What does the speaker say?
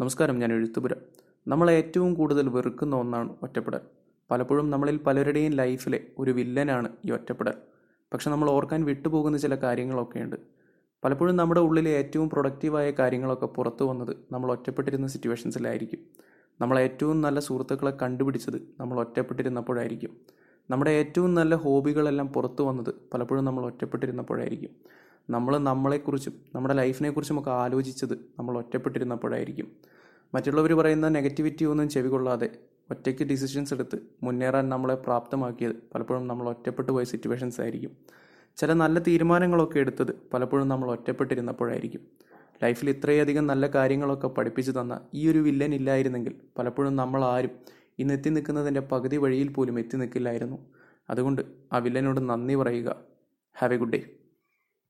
നമസ്കാരം ഞാൻ എഴുത്തുപുര. നമ്മളെ ഏറ്റവും കൂടുതൽ വെറുക്കുന്ന ഒന്നാണ് ഒറ്റപ്പെടൽ. പലപ്പോഴും നമ്മളിൽ പലരുടെയും ലൈഫിലെ ഒരു വില്ലനാണ് ഈ ഒറ്റപ്പെടൽ. പക്ഷെ നമ്മൾ ഓർക്കാൻ വിട്ടുപോകുന്ന ചില കാര്യങ്ങളൊക്കെയുണ്ട്. പലപ്പോഴും നമ്മുടെ ഉള്ളിലെ ഏറ്റവും പ്രൊഡക്റ്റീവായ കാര്യങ്ങളൊക്കെ പുറത്തു വന്നത് നമ്മൾ ഒറ്റപ്പെട്ടിരുന്ന സിറ്റുവേഷൻസിലായിരിക്കും നമ്മൾ ഏറ്റവും നല്ല സുഹൃത്തുക്കളെ കണ്ടുപിടിച്ചത് നമ്മൾ ഒറ്റപ്പെട്ടിരുന്നപ്പോഴായിരിക്കും. നമ്മുടെ ഏറ്റവും നല്ല ഹോബികളെല്ലാം പുറത്തു വന്നത് പലപ്പോഴും നമ്മൾ ഒറ്റപ്പെട്ടിരുന്നപ്പോഴായിരിക്കും. നമ്മൾ നമ്മളെക്കുറിച്ചും നമ്മുടെ ലൈഫിനെക്കുറിച്ചും ഒക്കെ ആലോചിച്ചത് നമ്മൾ ഒറ്റപ്പെട്ടിരുന്നപ്പോഴായിരിക്കും. മറ്റുള്ളവർ പറയുന്ന നെഗറ്റിവിറ്റി ഒന്നും ചെവികൊള്ളാതെ ഒറ്റയ്ക്ക് ഡിസിഷൻസ് എടുത്ത് മുന്നേറാൻ നമ്മളെ പ്രാപ്തമാക്കിയത് പലപ്പോഴും നമ്മൾ ഒറ്റപ്പെട്ടു പോയ സിറ്റുവേഷൻസ് ആയിരിക്കും. ചില നല്ല തീരുമാനങ്ങളൊക്കെ എടുത്തത് പലപ്പോഴും നമ്മൾ ഒറ്റപ്പെട്ടിരുന്നപ്പോഴായിരിക്കും. ലൈഫിൽ ഇത്രയധികം നല്ല കാര്യങ്ങളൊക്കെ പഠിപ്പിച്ചു തന്ന ഈ ഒരു വില്ലൻ ഇല്ലായിരുന്നെങ്കിൽ പലപ്പോഴും നമ്മൾ ആരും ഇന്ന് എത്തി നിൽക്കുന്നതിന്റെ പകുതി വഴിയിൽ പോലും എത്തി നിൽക്കില്ലായിരുന്നു. അതുകൊണ്ട് ആ വില്ലനോട് നന്ദി പറയുക. Have A good day